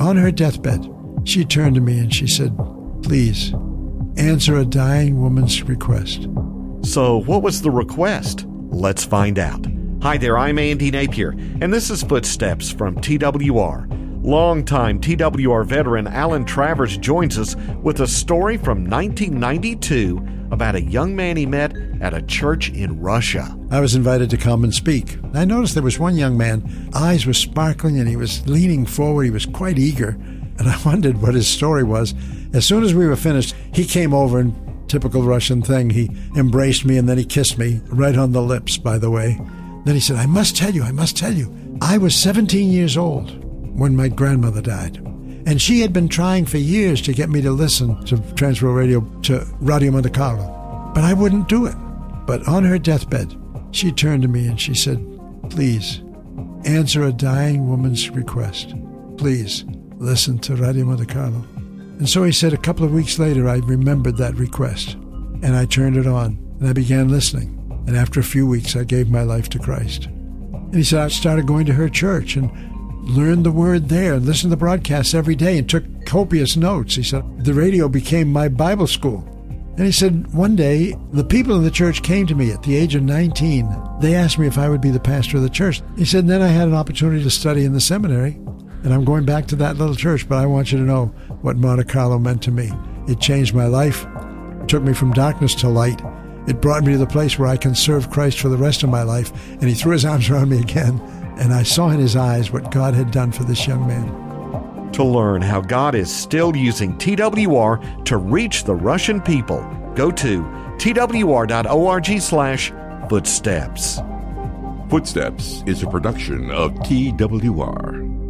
on her deathbed, she turned to me and she said, Please answer a dying woman's request. So, what was the request? Let's find out. Hi there, I'm Andy Napier, and this is Footsteps from TWR. Longtime TWR veteran Alan Travers joins us with a story from 1992 about a young man he met at a church in Russia. I was invited to come and speak. I noticed there was one young man, eyes were sparkling, and he was leaning forward. He was quite eager, and I wondered what his story was. As soon as we were finished, he came over and typical Russian thing. He embraced me and then he kissed me right on the lips, by the way. Then he said, I must tell you, I must tell you. I was 17 years old when my grandmother died. And she had been trying for years to get me to listen to Transworld Radio, to Radio Monte Carlo. But I wouldn't do it. But on her deathbed, she turned to me and she said, Please, answer a dying woman's request. Please, listen to Radio Monte Carlo. And so he said, a couple of weeks later, I remembered that request and I turned it on and I began listening. And after a few weeks, I gave my life to Christ. And he said, I started going to her church and learned the word there and listened to the broadcasts every day and took copious notes. He said, the radio became my Bible school. And he said, one day, the people in the church came to me at the age of 19. They asked me if I would be the pastor of the church. He said, then I had an opportunity to study in the seminary. And I'm going back to that little church, but I want you to know what Monte Carlo meant to me. It changed my life, took me from darkness to light. It brought me to the place where I can serve Christ for the rest of my life. And he threw his arms around me again, and I saw in his eyes what God had done for this young man. To learn how God is still using TWR to reach the Russian people, go to twr.org slash footsteps. Footsteps is a production of TWR.